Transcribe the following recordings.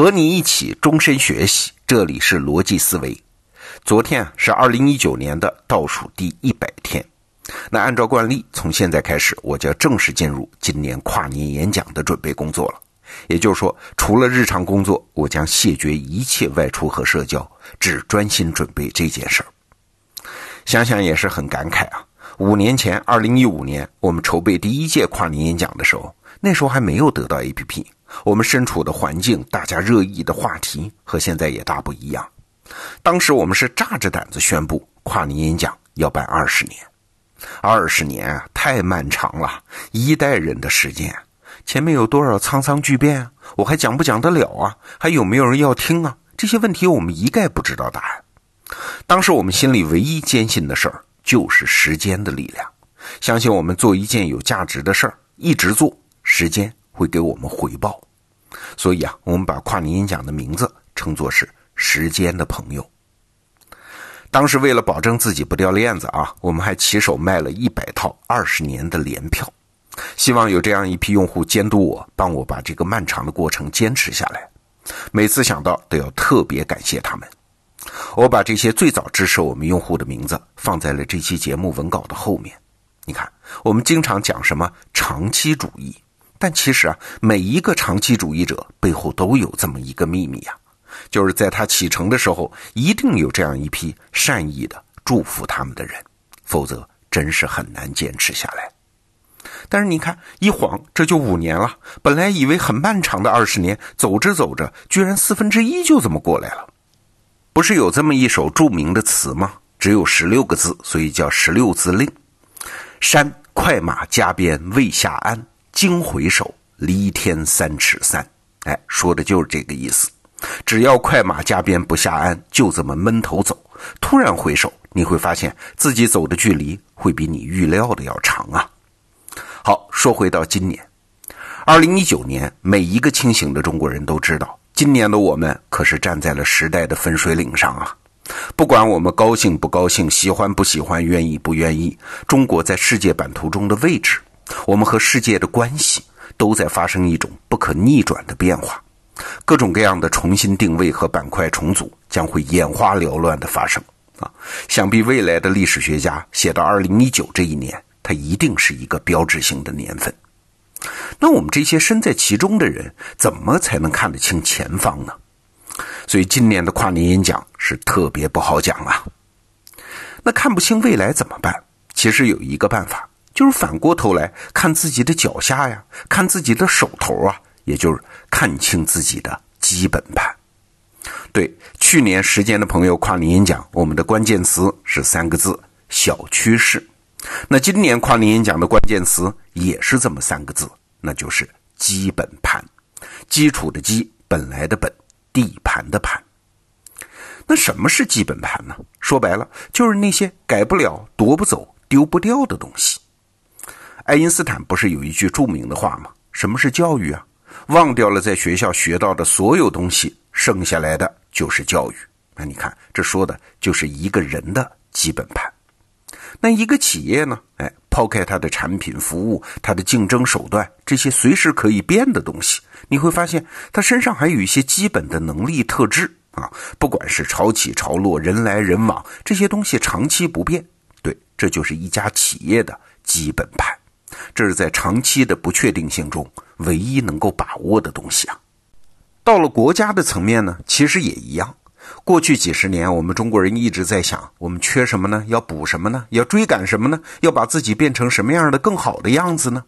和你一起终身学习，这里是逻辑思维。昨天啊是二零一九年的倒数第一百天，那按照惯例，从现在开始我就要正式进入今年跨年演讲的准备工作了。也就是说，除了日常工作，我将谢绝一切外出和社交，只专心准备这件事儿。想想也是很感慨啊。五年前，二零一五年，我们筹备第一届跨年演讲的时候，那时候还没有得到 APP，我们身处的环境，大家热议的话题和现在也大不一样。当时我们是炸着胆子宣布跨年演讲要办二十年，二十年啊，太漫长了，一代人的时间，前面有多少沧桑巨变？我还讲不讲得了啊？还有没有人要听啊？这些问题我们一概不知道答案。当时我们心里唯一坚信的事儿。就是时间的力量，相信我们做一件有价值的事儿，一直做，时间会给我们回报。所以啊，我们把跨年演讲的名字称作是“时间的朋友”。当时为了保证自己不掉链子啊，我们还起手卖了一百套二十年的联票，希望有这样一批用户监督我，帮我把这个漫长的过程坚持下来。每次想到都要特别感谢他们。我把这些最早支持我们用户的名字放在了这期节目文稿的后面。你看，我们经常讲什么长期主义，但其实啊，每一个长期主义者背后都有这么一个秘密呀，就是在他启程的时候，一定有这样一批善意的祝福他们的人，否则真是很难坚持下来。但是你看，一晃这就五年了，本来以为很漫长的二十年，走着走着，居然四分之一就这么过来了。不是有这么一首著名的词吗？只有十六个字，所以叫十六字令。山快马加鞭未下鞍，惊回首，离天三尺三。哎，说的就是这个意思。只要快马加鞭不下鞍，就这么闷头走，突然回首，你会发现自己走的距离会比你预料的要长啊。好，说回到今年，二零一九年，每一个清醒的中国人都知道。今年的我们可是站在了时代的分水岭上啊！不管我们高兴不高兴、喜欢不喜欢、愿意不愿意，中国在世界版图中的位置，我们和世界的关系，都在发生一种不可逆转的变化。各种各样的重新定位和板块重组将会眼花缭乱的发生啊！想必未来的历史学家写到二零一九这一年，它一定是一个标志性的年份。那我们这些身在其中的人，怎么才能看得清前方呢？所以今年的跨年演讲是特别不好讲啊。那看不清未来怎么办？其实有一个办法，就是反过头来看自己的脚下呀，看自己的手头啊，也就是看清自己的基本盘。对，去年时间的朋友跨年演讲，我们的关键词是三个字：小趋势。那今年跨年演讲的关键词也是这么三个字，那就是基本盘，基础的基，本来的本，地盘的盘。那什么是基本盘呢？说白了，就是那些改不了、夺不走、丢不掉的东西。爱因斯坦不是有一句著名的话吗？什么是教育啊？忘掉了在学校学到的所有东西，剩下来的就是教育。那你看，这说的就是一个人的基本盘。那一个企业呢？哎，抛开它的产品、服务、它的竞争手段这些随时可以变的东西，你会发现它身上还有一些基本的能力特质啊。不管是潮起潮落、人来人往，这些东西长期不变。对，这就是一家企业的基本盘。这是在长期的不确定性中唯一能够把握的东西啊。到了国家的层面呢，其实也一样。过去几十年，我们中国人一直在想：我们缺什么呢？要补什么呢？要追赶什么呢？要把自己变成什么样的更好的样子呢？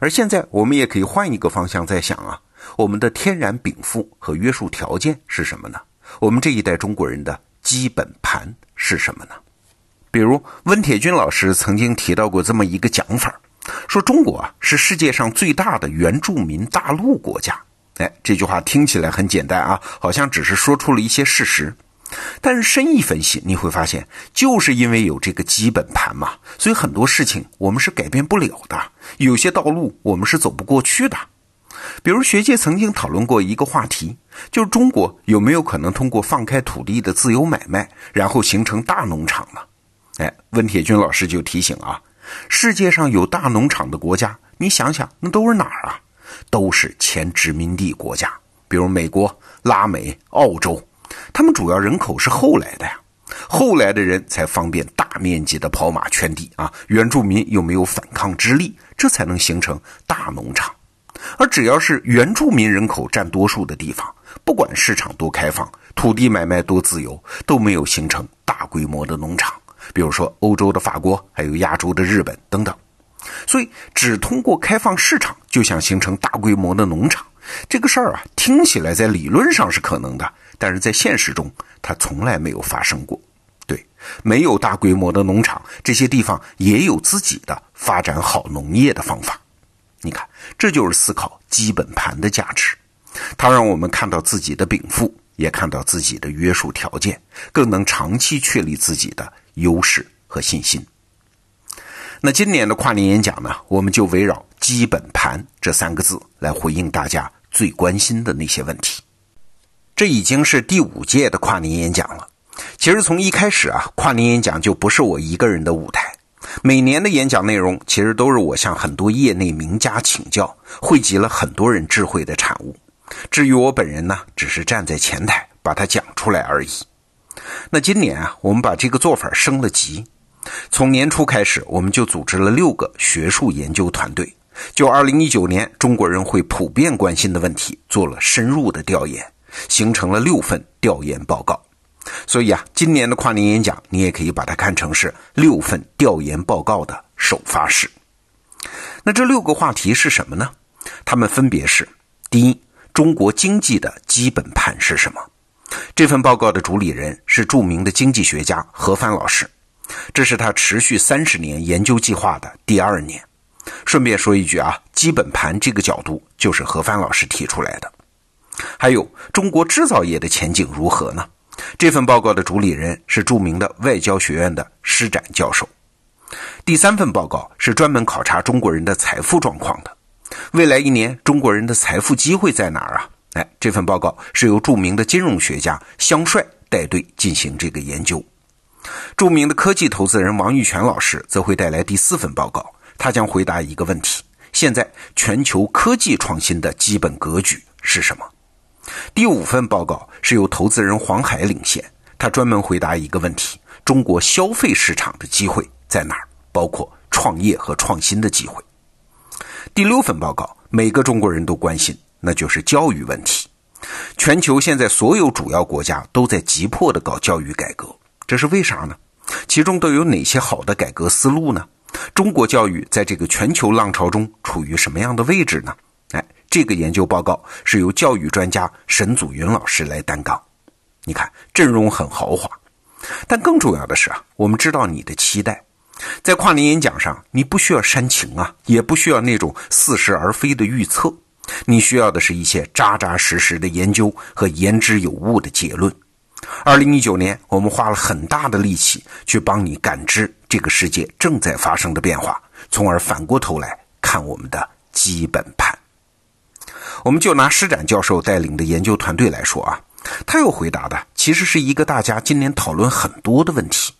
而现在，我们也可以换一个方向在想啊：我们的天然禀赋和约束条件是什么呢？我们这一代中国人的基本盘是什么呢？比如温铁军老师曾经提到过这么一个讲法，说中国啊是世界上最大的原住民大陆国家。哎，这句话听起来很简单啊，好像只是说出了一些事实。但是深一分析，你会发现，就是因为有这个基本盘嘛，所以很多事情我们是改变不了的，有些道路我们是走不过去的。比如学界曾经讨论过一个话题，就是中国有没有可能通过放开土地的自由买卖，然后形成大农场呢？哎，温铁军老师就提醒啊，世界上有大农场的国家，你想想，那都是哪儿啊？都是前殖民地国家，比如美国、拉美、澳洲，他们主要人口是后来的呀。后来的人才方便大面积的跑马圈地啊，原住民又没有反抗之力，这才能形成大农场。而只要是原住民人口占多数的地方，不管市场多开放，土地买卖多自由，都没有形成大规模的农场。比如说欧洲的法国，还有亚洲的日本等等。所以，只通过开放市场就想形成大规模的农场，这个事儿啊，听起来在理论上是可能的，但是在现实中，它从来没有发生过。对，没有大规模的农场，这些地方也有自己的发展好农业的方法。你看，这就是思考基本盘的价值，它让我们看到自己的禀赋，也看到自己的约束条件，更能长期确立自己的优势和信心。那今年的跨年演讲呢，我们就围绕“基本盘”这三个字来回应大家最关心的那些问题。这已经是第五届的跨年演讲了。其实从一开始啊，跨年演讲就不是我一个人的舞台。每年的演讲内容其实都是我向很多业内名家请教，汇集了很多人智慧的产物。至于我本人呢，只是站在前台把它讲出来而已。那今年啊，我们把这个做法升了级。从年初开始，我们就组织了六个学术研究团队，就2019年中国人会普遍关心的问题做了深入的调研，形成了六份调研报告。所以啊，今年的跨年演讲，你也可以把它看成是六份调研报告的首发式。那这六个话题是什么呢？它们分别是：第一，中国经济的基本盘是什么？这份报告的主理人是著名的经济学家何帆老师。这是他持续三十年研究计划的第二年。顺便说一句啊，基本盘这个角度就是何帆老师提出来的。还有中国制造业的前景如何呢？这份报告的主理人是著名的外交学院的施展教授。第三份报告是专门考察中国人的财富状况的。未来一年中国人的财富机会在哪儿啊？哎，这份报告是由著名的金融学家香帅带队进行这个研究。著名的科技投资人王玉泉老师则会带来第四份报告，他将回答一个问题：现在全球科技创新的基本格局是什么？第五份报告是由投资人黄海领衔，他专门回答一个问题：中国消费市场的机会在哪儿？包括创业和创新的机会。第六份报告每个中国人都关心，那就是教育问题。全球现在所有主要国家都在急迫地搞教育改革。这是为啥呢？其中都有哪些好的改革思路呢？中国教育在这个全球浪潮中处于什么样的位置呢？哎，这个研究报告是由教育专家沈祖云老师来担纲。你看阵容很豪华，但更重要的是啊，我们知道你的期待，在跨年演讲上，你不需要煽情啊，也不需要那种似是而非的预测，你需要的是一些扎扎实实的研究和言之有物的结论。二零一九年，我们花了很大的力气去帮你感知这个世界正在发生的变化，从而反过头来看我们的基本盘。我们就拿施展教授带领的研究团队来说啊，他又回答的其实是一个大家今年讨论很多的问题。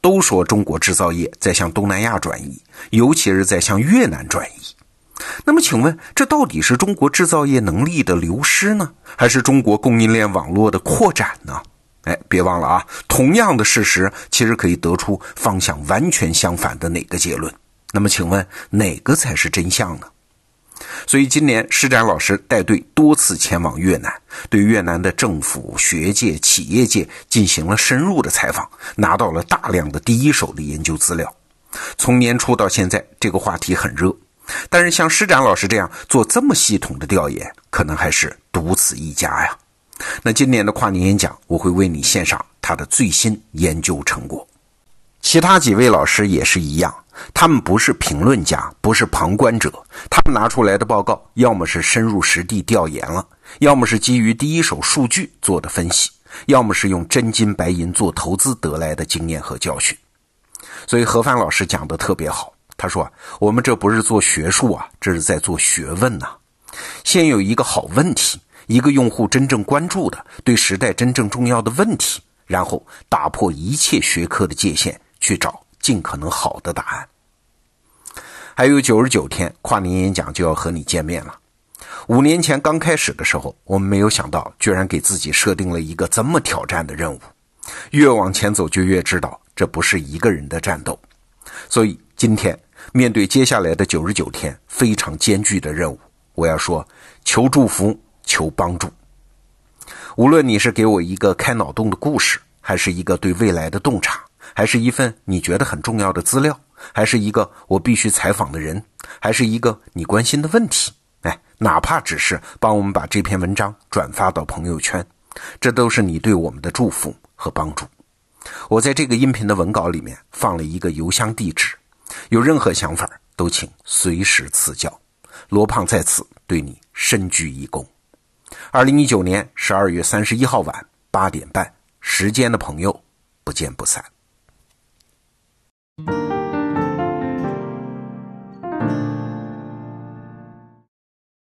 都说中国制造业在向东南亚转移，尤其是在向越南转移。那么，请问这到底是中国制造业能力的流失呢，还是中国供应链网络的扩展呢？哎，别忘了啊，同样的事实其实可以得出方向完全相反的哪个结论？那么，请问哪个才是真相呢？所以，今年施展老师带队多次前往越南，对越南的政府、学界、企业界进行了深入的采访，拿到了大量的第一手的研究资料。从年初到现在，这个话题很热。但是像施展老师这样做这么系统的调研，可能还是独此一家呀。那今年的跨年演讲，我会为你献上他的最新研究成果。其他几位老师也是一样，他们不是评论家，不是旁观者，他们拿出来的报告，要么是深入实地调研了，要么是基于第一手数据做的分析，要么是用真金白银做投资得来的经验和教训。所以何帆老师讲的特别好。他说：“我们这不是做学术啊，这是在做学问呐。先有一个好问题，一个用户真正关注的、对时代真正重要的问题，然后打破一切学科的界限，去找尽可能好的答案。还有九十九天，跨年演讲就要和你见面了。五年前刚开始的时候，我们没有想到，居然给自己设定了一个这么挑战的任务。越往前走，就越知道这不是一个人的战斗。所以今天面对接下来的九十九天非常艰巨的任务，我要说：求祝福，求帮助。无论你是给我一个开脑洞的故事，还是一个对未来的洞察，还是一份你觉得很重要的资料，还是一个我必须采访的人，还是一个你关心的问题。哎，哪怕只是帮我们把这篇文章转发到朋友圈，这都是你对我们的祝福和帮助。我在这个音频的文稿里面放了一个邮箱地址，有任何想法都请随时赐教。罗胖在此对你深鞠一躬。二零一九年十二月三十一号晚八点半，时间的朋友，不见不散。